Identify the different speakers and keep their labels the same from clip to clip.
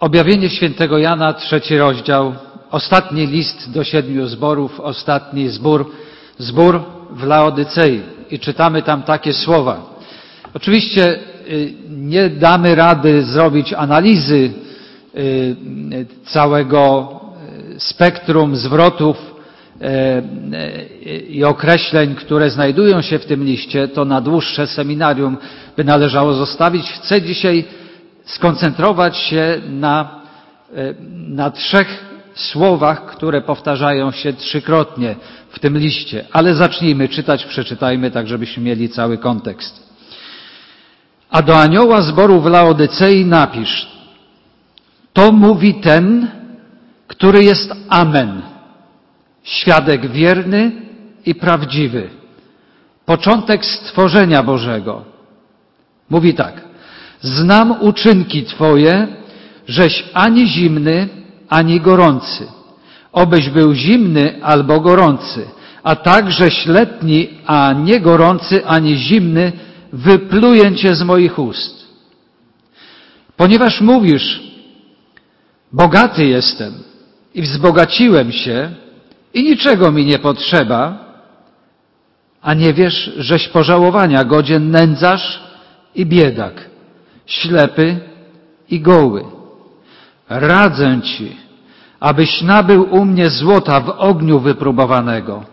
Speaker 1: Objawienie świętego Jana, trzeci rozdział, ostatni list do siedmiu zborów, ostatni zbór, zbór w Laodycei. I czytamy tam takie słowa. Oczywiście y, nie damy rady zrobić analizy y, całego y, spektrum zwrotów i określeń, które znajdują się w tym liście, to na dłuższe seminarium by należało zostawić. Chcę dzisiaj skoncentrować się na, e, na trzech słowach, które powtarzają się trzykrotnie w tym liście. Ale zacznijmy czytać, przeczytajmy, tak żebyśmy mieli cały kontekst. A do anioła zboru w Laodycei napisz, to mówi ten, który jest Amen, świadek wierny i prawdziwy, początek stworzenia Bożego. Mówi tak. Znam uczynki Twoje, żeś ani zimny, ani gorący. Obyś był zimny albo gorący, a także letni, a nie gorący, ani zimny, wypluję Cię z moich ust. Ponieważ mówisz, bogaty jestem i wzbogaciłem się i niczego mi nie potrzeba, a nie wiesz, żeś pożałowania godzien nędzarz i biedak ślepy i goły. Radzę Ci, abyś nabył u mnie złota w ogniu wypróbowanego,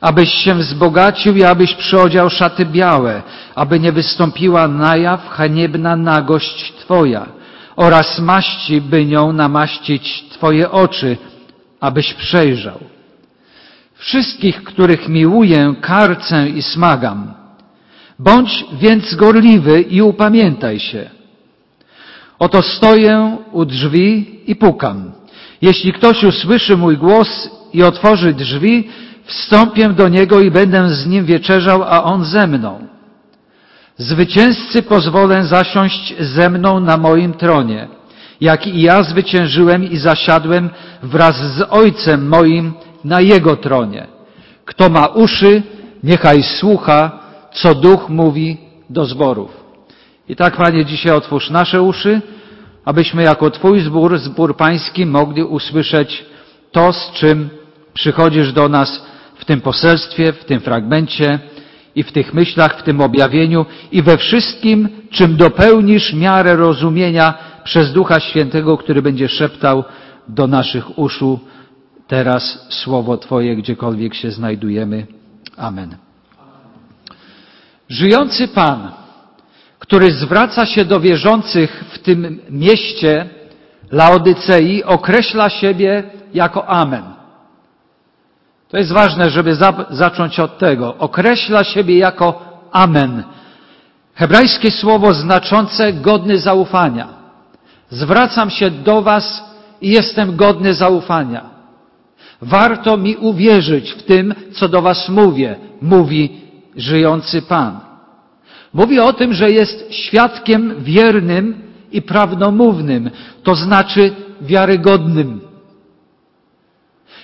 Speaker 1: abyś się wzbogacił i abyś przyodział szaty białe, aby nie wystąpiła na jaw haniebna nagość Twoja oraz maści, by nią namaścić Twoje oczy, abyś przejrzał. Wszystkich, których miłuję, karcę i smagam. Bądź więc gorliwy i upamiętaj się. Oto stoję u drzwi i pukam. Jeśli ktoś usłyszy mój głos i otworzy drzwi, wstąpię do niego i będę z nim wieczerzał, a on ze mną. Zwycięzcy pozwolę zasiąść ze mną na moim tronie, jak i ja zwyciężyłem i zasiadłem wraz z Ojcem moim na Jego tronie. Kto ma uszy, niechaj słucha, co Duch mówi do zborów. I tak, Panie, dzisiaj otwórz nasze uszy, abyśmy jako Twój zbór, zbór pański, mogli usłyszeć to, z czym przychodzisz do nas w tym poselstwie, w tym fragmencie i w tych myślach, w tym objawieniu i we wszystkim, czym dopełnisz miarę rozumienia przez Ducha Świętego, który będzie szeptał do naszych uszu teraz słowo Twoje, gdziekolwiek się znajdujemy. Amen. Żyjący Pan, który zwraca się do wierzących w tym mieście Laodycei, określa siebie jako Amen. To jest ważne, żeby za, zacząć od tego. Określa siebie jako Amen. Hebrajskie słowo znaczące godny zaufania. Zwracam się do Was i jestem godny zaufania. Warto mi uwierzyć w tym, co do Was mówię, mówi żyjący Pan. Mówi o tym, że jest świadkiem wiernym i prawdomównym, to znaczy wiarygodnym.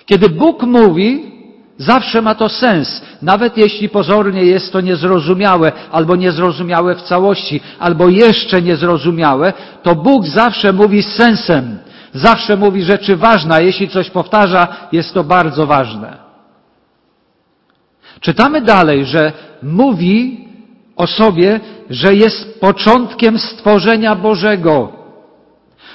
Speaker 1: Kiedy Bóg mówi, zawsze ma to sens, nawet jeśli pozornie jest to niezrozumiałe, albo niezrozumiałe w całości, albo jeszcze niezrozumiałe, to Bóg zawsze mówi z sensem. Zawsze mówi rzeczy ważne, jeśli coś powtarza, jest to bardzo ważne. Czytamy dalej, że mówi o sobie, że jest początkiem stworzenia Bożego.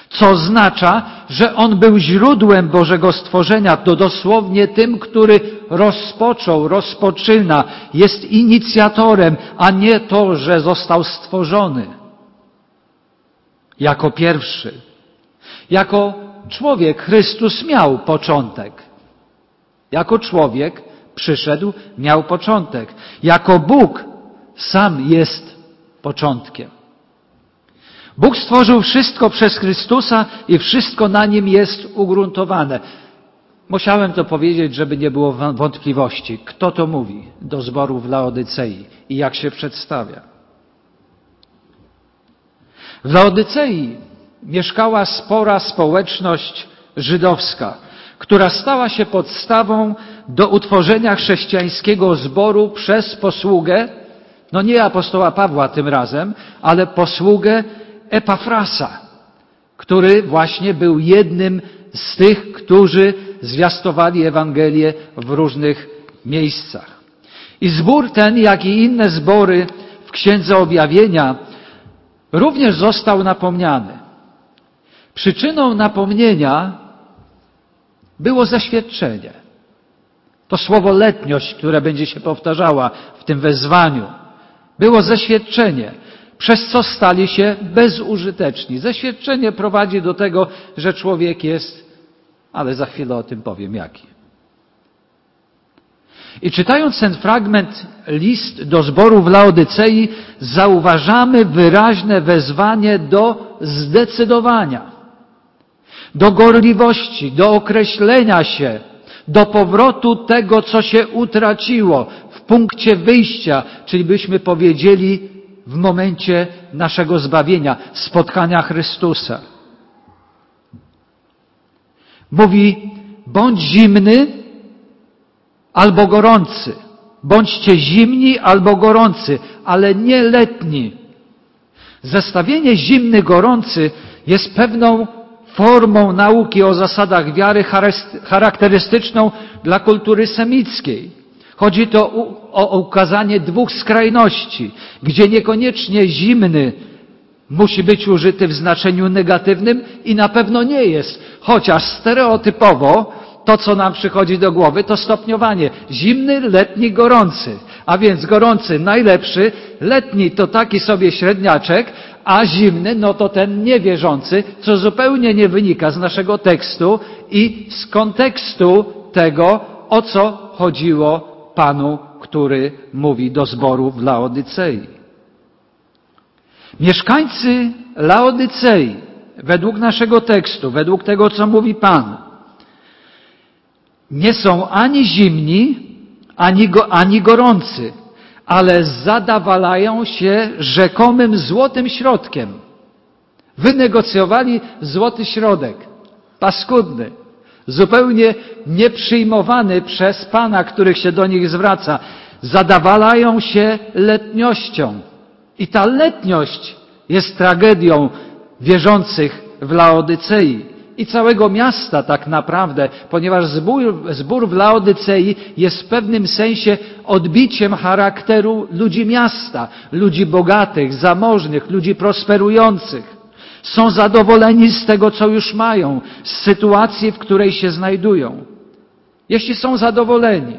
Speaker 1: Co oznacza, że On był źródłem Bożego stworzenia. To dosłownie tym, który rozpoczął, rozpoczyna, jest inicjatorem, a nie to, że został stworzony. Jako pierwszy. Jako człowiek Chrystus miał początek. Jako człowiek przyszedł, miał początek. Jako Bóg sam jest początkiem. Bóg stworzył wszystko przez Chrystusa i wszystko na nim jest ugruntowane. Musiałem to powiedzieć, żeby nie było wątpliwości. Kto to mówi do zboru w Laodycei i jak się przedstawia? W Laodycei mieszkała spora społeczność żydowska, która stała się podstawą do utworzenia chrześcijańskiego zboru przez posługę no nie apostoła Pawła tym razem, ale posługę Epafrasa, który właśnie był jednym z tych, którzy zwiastowali Ewangelię w różnych miejscach. I zbór ten, jak i inne zbory w Księdze Objawienia również został napomniany. Przyczyną napomnienia było zaświadczenie. To słowo letniość, które będzie się powtarzała w tym wezwaniu, było zaświadczenie, przez co stali się bezużyteczni. Zaświadczenie prowadzi do tego, że człowiek jest, ale za chwilę o tym powiem jaki. I czytając ten fragment list do zboru w Laodycei, zauważamy wyraźne wezwanie do zdecydowania, do gorliwości, do określenia się, do powrotu tego, co się utraciło punkcie wyjścia, czyli byśmy powiedzieli w momencie naszego zbawienia, spotkania Chrystusa. Mówi, bądź zimny albo gorący. Bądźcie zimni albo gorący, ale nie letni. Zestawienie zimny, gorący jest pewną formą nauki o zasadach wiary charakterystyczną dla kultury semickiej. Chodzi to o ukazanie dwóch skrajności, gdzie niekoniecznie zimny musi być użyty w znaczeniu negatywnym i na pewno nie jest, chociaż stereotypowo to, co nam przychodzi do głowy, to stopniowanie. Zimny, letni, gorący. A więc gorący najlepszy, letni to taki sobie średniaczek, a zimny no to ten niewierzący, co zupełnie nie wynika z naszego tekstu i z kontekstu tego, o co chodziło Panu, który mówi do zboru w Laodycei. Mieszkańcy Laodycei, według naszego tekstu, według tego, co mówi Pan, nie są ani zimni, ani, go, ani gorący, ale zadawalają się rzekomym złotym środkiem. Wynegocjowali złoty środek, paskudny, zupełnie nieprzyjmowany przez Pana, który się do nich zwraca. Zadawalają się letniością. I ta letniość jest tragedią wierzących w Laodycei i całego miasta tak naprawdę, ponieważ zbór, zbór w Laodycei jest w pewnym sensie odbiciem charakteru ludzi miasta, ludzi bogatych, zamożnych, ludzi prosperujących. Są zadowoleni z tego, co już mają, z sytuacji, w której się znajdują. Jeśli są zadowoleni,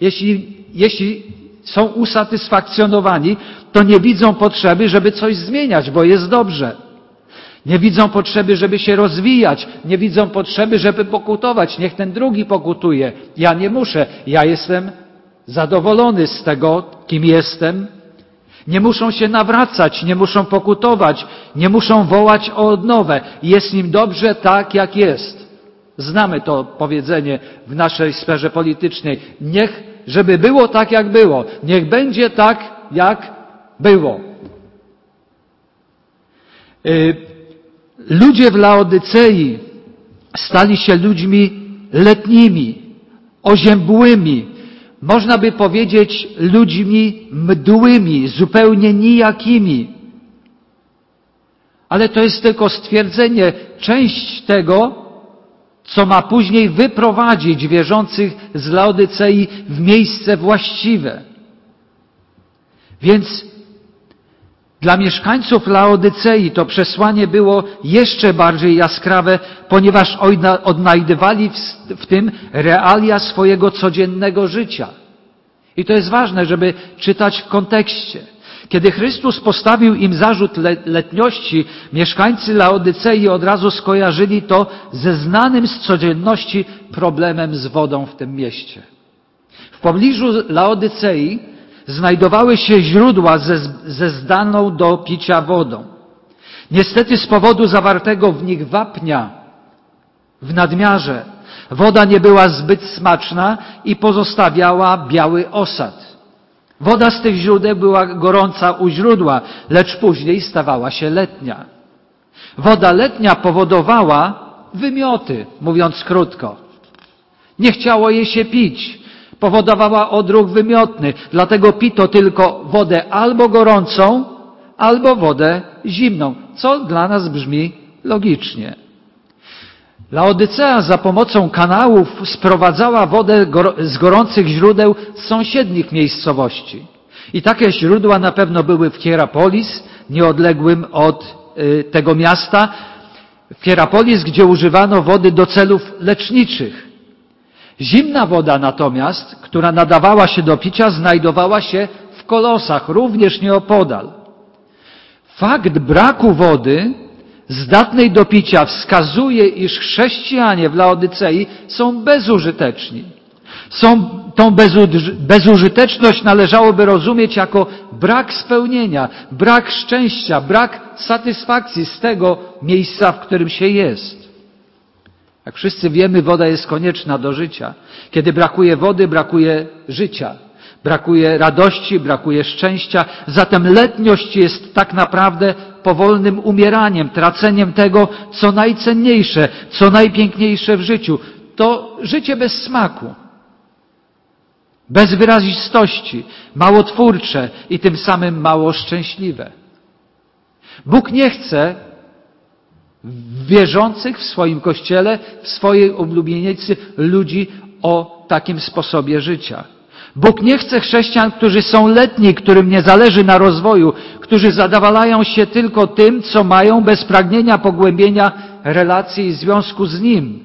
Speaker 1: jeśli, jeśli są usatysfakcjonowani, to nie widzą potrzeby, żeby coś zmieniać, bo jest dobrze. Nie widzą potrzeby, żeby się rozwijać. Nie widzą potrzeby, żeby pokutować. Niech ten drugi pokutuje. Ja nie muszę. Ja jestem zadowolony z tego, kim jestem. Nie muszą się nawracać, nie muszą pokutować, nie muszą wołać o odnowę. Jest im dobrze tak, jak jest. Znamy to powiedzenie w naszej sferze politycznej. Niech, żeby było tak, jak było. Niech będzie tak, jak było. Y, Ludzie w Laodycei stali się ludźmi letnimi, oziębłymi, można by powiedzieć ludźmi mdłymi, zupełnie nijakimi. Ale to jest tylko stwierdzenie, część tego, co ma później wyprowadzić wierzących z Laodycei w miejsce właściwe. Więc dla mieszkańców Laodycei to przesłanie było jeszcze bardziej jaskrawe, ponieważ odnajdywali w tym realia swojego codziennego życia. I to jest ważne, żeby czytać w kontekście. Kiedy Chrystus postawił im zarzut letniości, mieszkańcy Laodycei od razu skojarzyli to ze znanym z codzienności problemem z wodą w tym mieście. W pobliżu Laodycei znajdowały się źródła ze, ze zdaną do picia wodą. Niestety z powodu zawartego w nich wapnia w nadmiarze woda nie była zbyt smaczna i pozostawiała biały osad. Woda z tych źródeł była gorąca u źródła, lecz później stawała się letnia. Woda letnia powodowała wymioty, mówiąc krótko. Nie chciało jej się pić powodowała odruch wymiotny. Dlatego pito tylko wodę albo gorącą, albo wodę zimną. Co dla nas brzmi logicznie. Laodycea za pomocą kanałów sprowadzała wodę z gorących źródeł z sąsiednich miejscowości. I takie źródła na pewno były w Hierapolis, nieodległym od y, tego miasta. W Hierapolis, gdzie używano wody do celów leczniczych. Zimna woda natomiast, która nadawała się do picia, znajdowała się w kolosach, również nieopodal. Fakt braku wody zdatnej do picia wskazuje, iż chrześcijanie w Laodycei są bezużyteczni. Są, tą bezużyteczność należałoby rozumieć jako brak spełnienia, brak szczęścia, brak satysfakcji z tego miejsca, w którym się jest. Jak wszyscy wiemy, woda jest konieczna do życia. Kiedy brakuje wody, brakuje życia. Brakuje radości, brakuje szczęścia. Zatem letniość jest tak naprawdę powolnym umieraniem, traceniem tego, co najcenniejsze, co najpiękniejsze w życiu. To życie bez smaku, bez wyrazistości, mało twórcze i tym samym mało szczęśliwe. Bóg nie chce wierzących w swoim kościele, w swojej oblubienicy ludzi o takim sposobie życia. Bóg nie chce chrześcijan, którzy są letni, którym nie zależy na rozwoju, którzy zadawalają się tylko tym, co mają, bez pragnienia pogłębienia relacji i związku z Nim.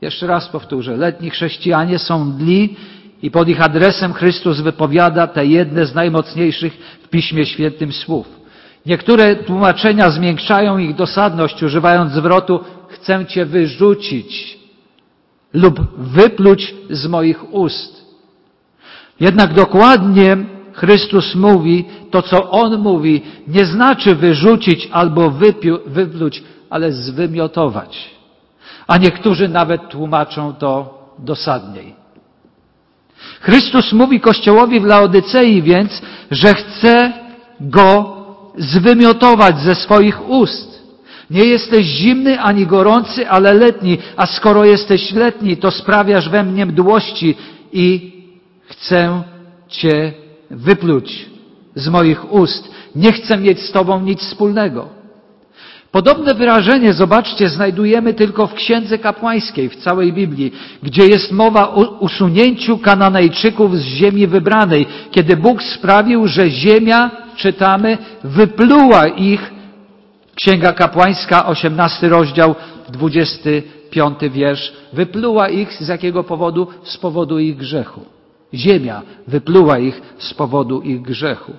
Speaker 1: Jeszcze raz powtórzę, letni chrześcijanie są dli i pod ich adresem Chrystus wypowiada te jedne z najmocniejszych w Piśmie Świętym słów. Niektóre tłumaczenia zmiękczają ich dosadność, używając zwrotu chcę Cię wyrzucić lub wypluć z moich ust. Jednak dokładnie Chrystus mówi to, co On mówi, nie znaczy wyrzucić albo wypiu, wypluć, ale zwymiotować. A niektórzy nawet tłumaczą to dosadniej. Chrystus mówi Kościołowi w Laodycei więc, że chce go zwymiotować ze swoich ust. Nie jesteś zimny ani gorący, ale letni, a skoro jesteś letni, to sprawiasz we mnie mdłości i chcę Cię wypluć z moich ust. Nie chcę mieć z Tobą nic wspólnego. Podobne wyrażenie, zobaczcie, znajdujemy tylko w Księdze Kapłańskiej, w całej Biblii, gdzie jest mowa o usunięciu Kananejczyków z ziemi wybranej, kiedy Bóg sprawił, że ziemia, czytamy, wypluła ich Księga Kapłańska, 18 rozdział, 25 wiersz. Wypluła ich z jakiego powodu? Z powodu ich grzechu. Ziemia wypluła ich z powodu ich grzechu.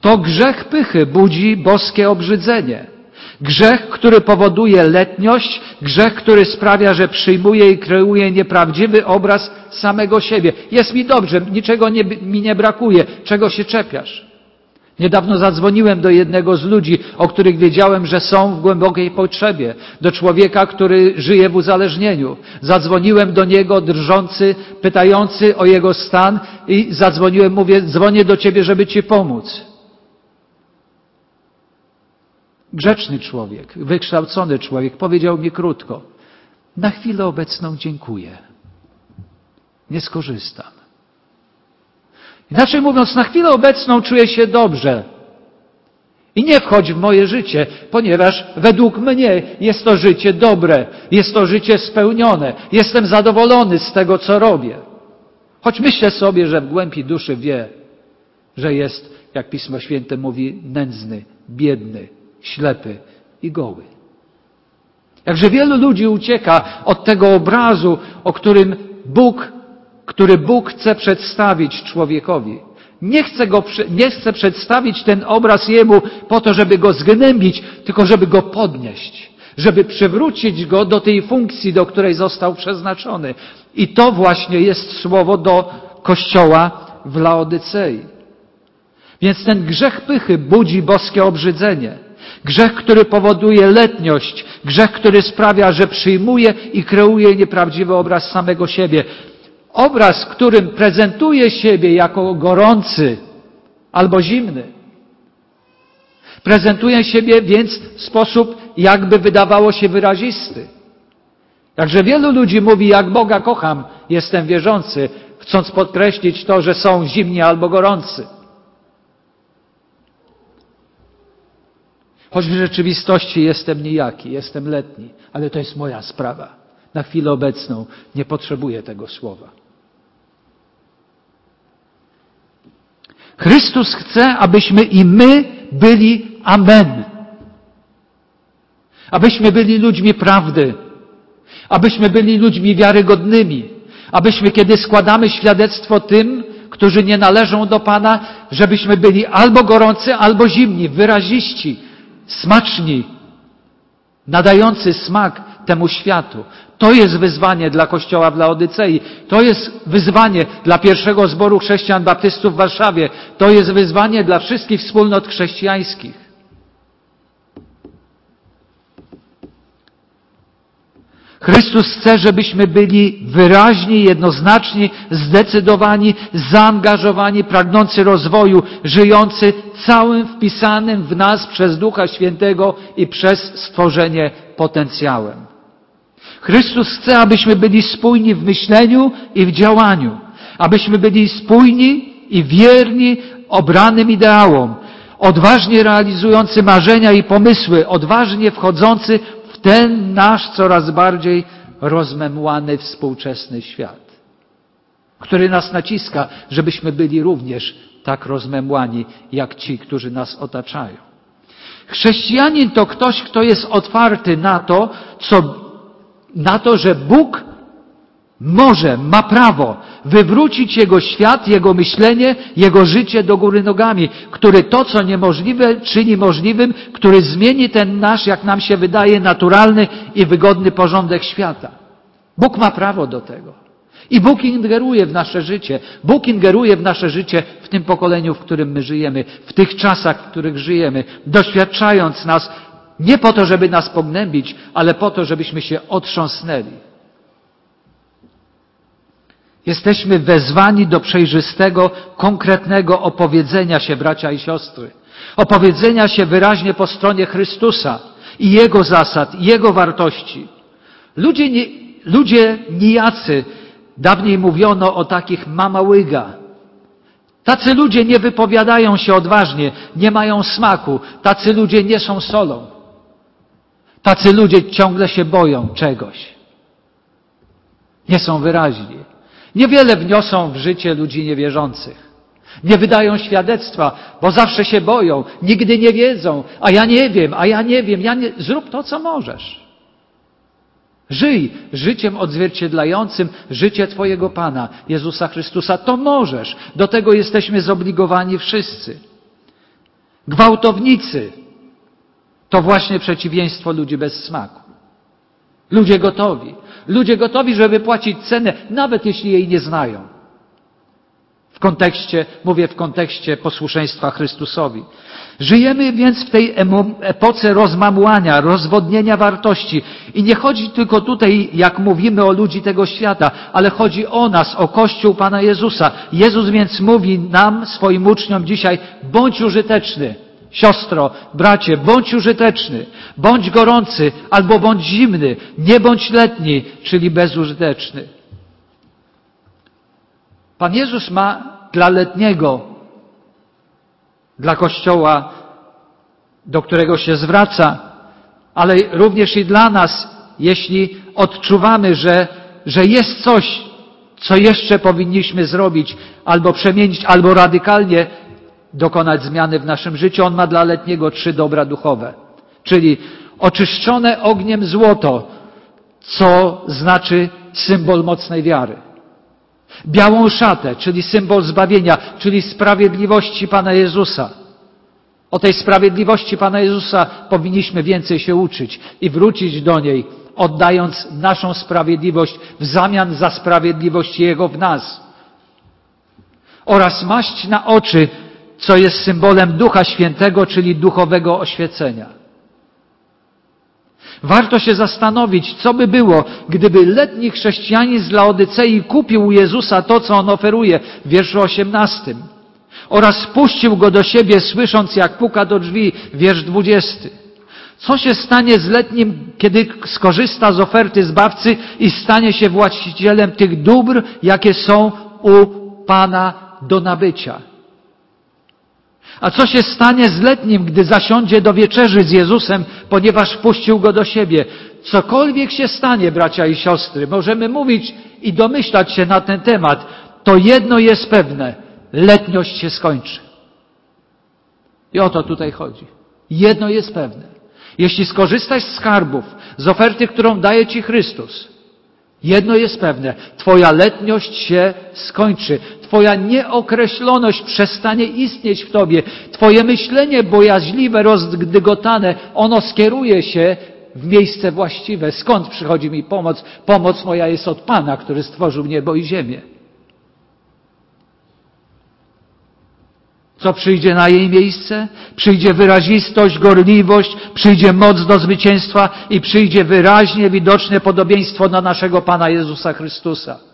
Speaker 1: To grzech pychy budzi boskie obrzydzenie. Grzech, który powoduje letniość, grzech, który sprawia, że przyjmuje i kreuje nieprawdziwy obraz samego siebie. Jest mi dobrze, niczego nie, mi nie brakuje, czego się czepiasz? Niedawno zadzwoniłem do jednego z ludzi, o których wiedziałem, że są w głębokiej potrzebie, do człowieka, który żyje w uzależnieniu. Zadzwoniłem do niego drżący, pytający o jego stan i zadzwoniłem, mówię, dzwonię do ciebie, żeby ci pomóc. Grzeczny człowiek, wykształcony człowiek powiedział mi krótko, na chwilę obecną dziękuję. Nie skorzystam. Inaczej mówiąc, na chwilę obecną czuję się dobrze. I nie wchodź w moje życie, ponieważ według mnie jest to życie dobre, jest to życie spełnione, jestem zadowolony z tego, co robię. Choć myślę sobie, że w głębi duszy wie, że jest, jak Pismo Święte mówi, nędzny, biedny, ślepy i goły. Jakże wielu ludzi ucieka od tego obrazu, o którym Bóg który Bóg chce przedstawić człowiekowi. Nie chce, go, nie chce przedstawić ten obraz jemu po to, żeby go zgnębić, tylko żeby go podnieść, żeby przywrócić go do tej funkcji, do której został przeznaczony. I to właśnie jest słowo do Kościoła w Laodycei. Więc ten grzech pychy budzi boskie obrzydzenie. Grzech, który powoduje letniość, grzech, który sprawia, że przyjmuje i kreuje nieprawdziwy obraz samego siebie. Obraz, którym prezentuje siebie jako gorący albo zimny. Prezentuje siebie więc w sposób, jakby wydawało się wyrazisty. Także wielu ludzi mówi, jak Boga kocham, jestem wierzący, chcąc podkreślić to, że są zimni albo gorący. Choć w rzeczywistości jestem nijaki, jestem letni, ale to jest moja sprawa. Na chwilę obecną nie potrzebuję tego słowa. Chrystus chce, abyśmy i my byli Amen. Abyśmy byli ludźmi prawdy. Abyśmy byli ludźmi wiarygodnymi. Abyśmy, kiedy składamy świadectwo tym, którzy nie należą do Pana, żebyśmy byli albo gorący, albo zimni, wyraziści, smaczni, nadający smak temu światu. To jest wyzwanie dla Kościoła w Laodycei. To jest wyzwanie dla pierwszego zboru chrześcijan baptystów w Warszawie. To jest wyzwanie dla wszystkich wspólnot chrześcijańskich. Chrystus chce, żebyśmy byli wyraźni, jednoznaczni, zdecydowani, zaangażowani, pragnący rozwoju, żyjący całym wpisanym w nas przez Ducha Świętego i przez stworzenie potencjałem. Chrystus chce, abyśmy byli spójni w myśleniu i w działaniu, abyśmy byli spójni i wierni obranym ideałom, odważnie realizujący marzenia i pomysły, odważnie wchodzący ten nasz coraz bardziej rozmemłany współczesny świat, który nas naciska, żebyśmy byli również tak rozmemłani, jak ci, którzy nas otaczają. Chrześcijanin to ktoś, kto jest otwarty na to, co, na to, że Bóg może, ma prawo wywrócić jego świat, jego myślenie, jego życie do góry nogami, który to, co niemożliwe, czyni możliwym, który zmieni ten nasz, jak nam się wydaje, naturalny i wygodny porządek świata. Bóg ma prawo do tego. I Bóg ingeruje w nasze życie. Bóg ingeruje w nasze życie w tym pokoleniu, w którym my żyjemy, w tych czasach, w których żyjemy, doświadczając nas nie po to, żeby nas pognębić, ale po to, żebyśmy się otrząsnęli. Jesteśmy wezwani do przejrzystego, konkretnego opowiedzenia się, bracia i siostry. Opowiedzenia się wyraźnie po stronie Chrystusa i Jego zasad, Jego wartości. Ludzie, nie, ludzie nijacy, dawniej mówiono o takich mamałyga. Tacy ludzie nie wypowiadają się odważnie, nie mają smaku. Tacy ludzie nie są solą. Tacy ludzie ciągle się boją czegoś. Nie są wyraźni. Niewiele wniosą w życie ludzi niewierzących. Nie wydają świadectwa, bo zawsze się boją, nigdy nie wiedzą, a ja nie wiem, a ja nie wiem, ja nie... zrób to, co możesz. Żyj życiem odzwierciedlającym życie Twojego Pana, Jezusa Chrystusa. To możesz. Do tego jesteśmy zobligowani wszyscy. Gwałtownicy to właśnie przeciwieństwo ludzi bez smaku. Ludzie gotowi. Ludzie gotowi, żeby płacić cenę, nawet jeśli jej nie znają. W kontekście, mówię w kontekście posłuszeństwa Chrystusowi. Żyjemy więc w tej epoce rozmamłania, rozwodnienia wartości. I nie chodzi tylko tutaj, jak mówimy o ludzi tego świata, ale chodzi o nas, o Kościół Pana Jezusa. Jezus więc mówi nam, swoim uczniom dzisiaj, bądź użyteczny. Siostro, bracie, bądź użyteczny, bądź gorący albo bądź zimny, nie bądź letni, czyli bezużyteczny. Pan Jezus ma dla letniego, dla Kościoła, do którego się zwraca, ale również i dla nas, jeśli odczuwamy, że, że jest coś, co jeszcze powinniśmy zrobić, albo przemienić, albo radykalnie dokonać zmiany w naszym życiu. On ma dla letniego trzy dobra duchowe, czyli oczyszczone ogniem złoto, co znaczy symbol mocnej wiary. Białą szatę, czyli symbol zbawienia, czyli sprawiedliwości Pana Jezusa. O tej sprawiedliwości Pana Jezusa powinniśmy więcej się uczyć i wrócić do niej, oddając naszą sprawiedliwość w zamian za sprawiedliwość Jego w nas. Oraz maść na oczy, co jest symbolem Ducha Świętego, czyli duchowego oświecenia. Warto się zastanowić, co by było, gdyby letni chrześcijanin z Laodycei kupił u Jezusa to, co on oferuje w wierszu 18 oraz puścił go do siebie, słysząc, jak puka do drzwi, wiersz 20. Co się stanie z letnim, kiedy skorzysta z oferty Zbawcy i stanie się właścicielem tych dóbr, jakie są u Pana do nabycia? A co się stanie z letnim, gdy zasiądzie do wieczerzy z Jezusem, ponieważ wpuścił go do siebie? Cokolwiek się stanie, bracia i siostry, możemy mówić i domyślać się na ten temat, to jedno jest pewne. Letniość się skończy. I o to tutaj chodzi. Jedno jest pewne. Jeśli skorzystasz z skarbów, z oferty, którą daje Ci Chrystus, jedno jest pewne. Twoja letniość się skończy. Twoja nieokreśloność przestanie istnieć w Tobie. Twoje myślenie bojaźliwe, rozdygotane, ono skieruje się w miejsce właściwe. Skąd przychodzi mi pomoc? Pomoc moja jest od Pana, który stworzył niebo i ziemię. Co przyjdzie na jej miejsce? Przyjdzie wyrazistość, gorliwość, przyjdzie moc do zwycięstwa i przyjdzie wyraźnie widoczne podobieństwo na naszego Pana Jezusa Chrystusa.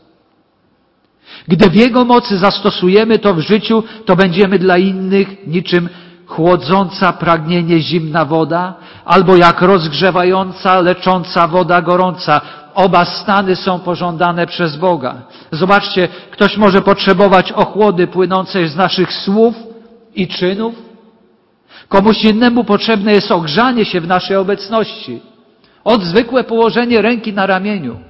Speaker 1: Gdy w Jego mocy zastosujemy to w życiu, to będziemy dla innych niczym chłodząca pragnienie zimna woda, albo jak rozgrzewająca, lecząca woda gorąca. Oba stany są pożądane przez Boga. Zobaczcie, ktoś może potrzebować ochłody płynącej z naszych słów i czynów. Komuś innemu potrzebne jest ogrzanie się w naszej obecności. Od zwykłe położenie ręki na ramieniu.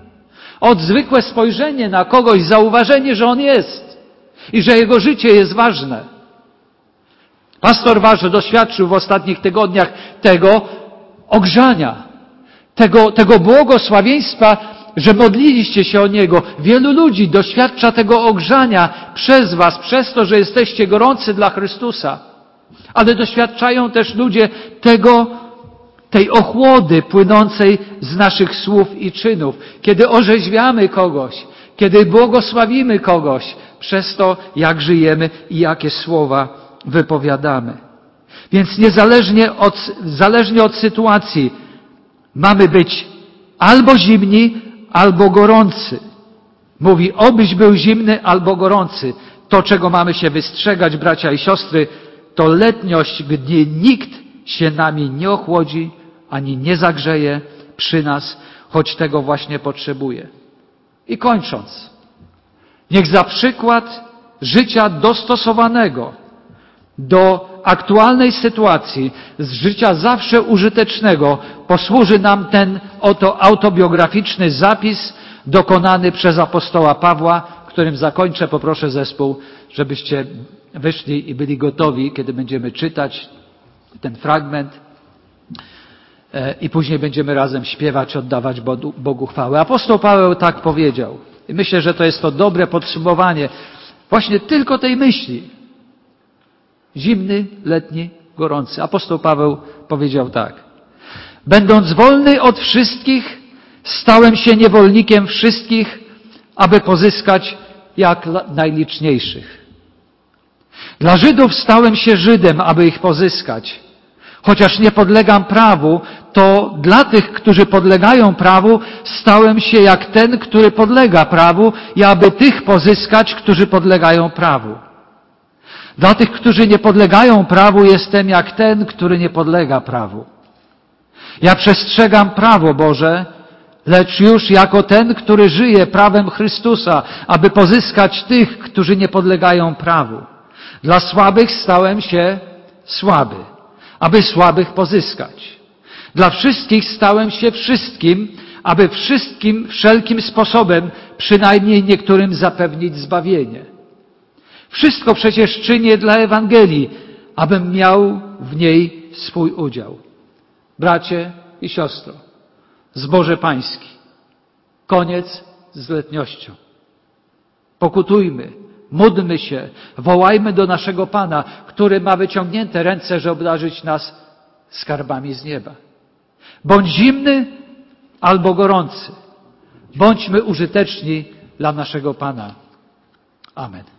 Speaker 1: Od zwykłe spojrzenie na kogoś, zauważenie, że on jest i że jego życie jest ważne. Pastor Wasz doświadczył w ostatnich tygodniach tego ogrzania, tego, tego błogosławieństwa, że modliliście się o Niego. Wielu ludzi doświadcza tego ogrzania przez Was, przez to, że jesteście gorący dla Chrystusa. Ale doświadczają też ludzie tego, tej ochłody płynącej z naszych słów i czynów. Kiedy orzeźwiamy kogoś, kiedy błogosławimy kogoś przez to, jak żyjemy i jakie słowa wypowiadamy. Więc niezależnie od, zależnie od sytuacji mamy być albo zimni, albo gorący. Mówi, obyś był zimny albo gorący. To, czego mamy się wystrzegać, bracia i siostry, to letniość, gdy nikt się nami nie ochłodzi, ani nie zagrzeje przy nas, choć tego właśnie potrzebuje. I kończąc, niech za przykład życia dostosowanego do aktualnej sytuacji, z życia zawsze użytecznego, posłuży nam ten oto autobiograficzny zapis dokonany przez apostoła Pawła, którym zakończę. Poproszę zespół, żebyście wyszli i byli gotowi, kiedy będziemy czytać ten fragment i później będziemy razem śpiewać, oddawać Bogu chwałę. Apostoł Paweł tak powiedział. I myślę, że to jest to dobre podsumowanie właśnie tylko tej myśli. Zimny, letni, gorący. Apostoł Paweł powiedział tak. Będąc wolny od wszystkich, stałem się niewolnikiem wszystkich, aby pozyskać jak najliczniejszych. Dla Żydów stałem się Żydem, aby ich pozyskać. Chociaż nie podlegam prawu, to dla tych, którzy podlegają prawu, stałem się jak ten, który podlega prawu i aby tych pozyskać, którzy podlegają prawu. Dla tych, którzy nie podlegają prawu, jestem jak ten, który nie podlega prawu. Ja przestrzegam prawo Boże, lecz już jako ten, który żyje prawem Chrystusa, aby pozyskać tych, którzy nie podlegają prawu. Dla słabych stałem się słaby, aby słabych pozyskać. Dla wszystkich stałem się wszystkim, aby wszystkim, wszelkim sposobem, przynajmniej niektórym zapewnić zbawienie. Wszystko przecież czynię dla Ewangelii, abym miał w niej swój udział. Bracie i siostro, zboże pański, koniec z letniością. Pokutujmy, módlmy się, wołajmy do naszego Pana, który ma wyciągnięte ręce, żeby obdarzyć nas skarbami z nieba. Bądź zimny albo gorący. Bądźmy użyteczni dla naszego Pana. Amen.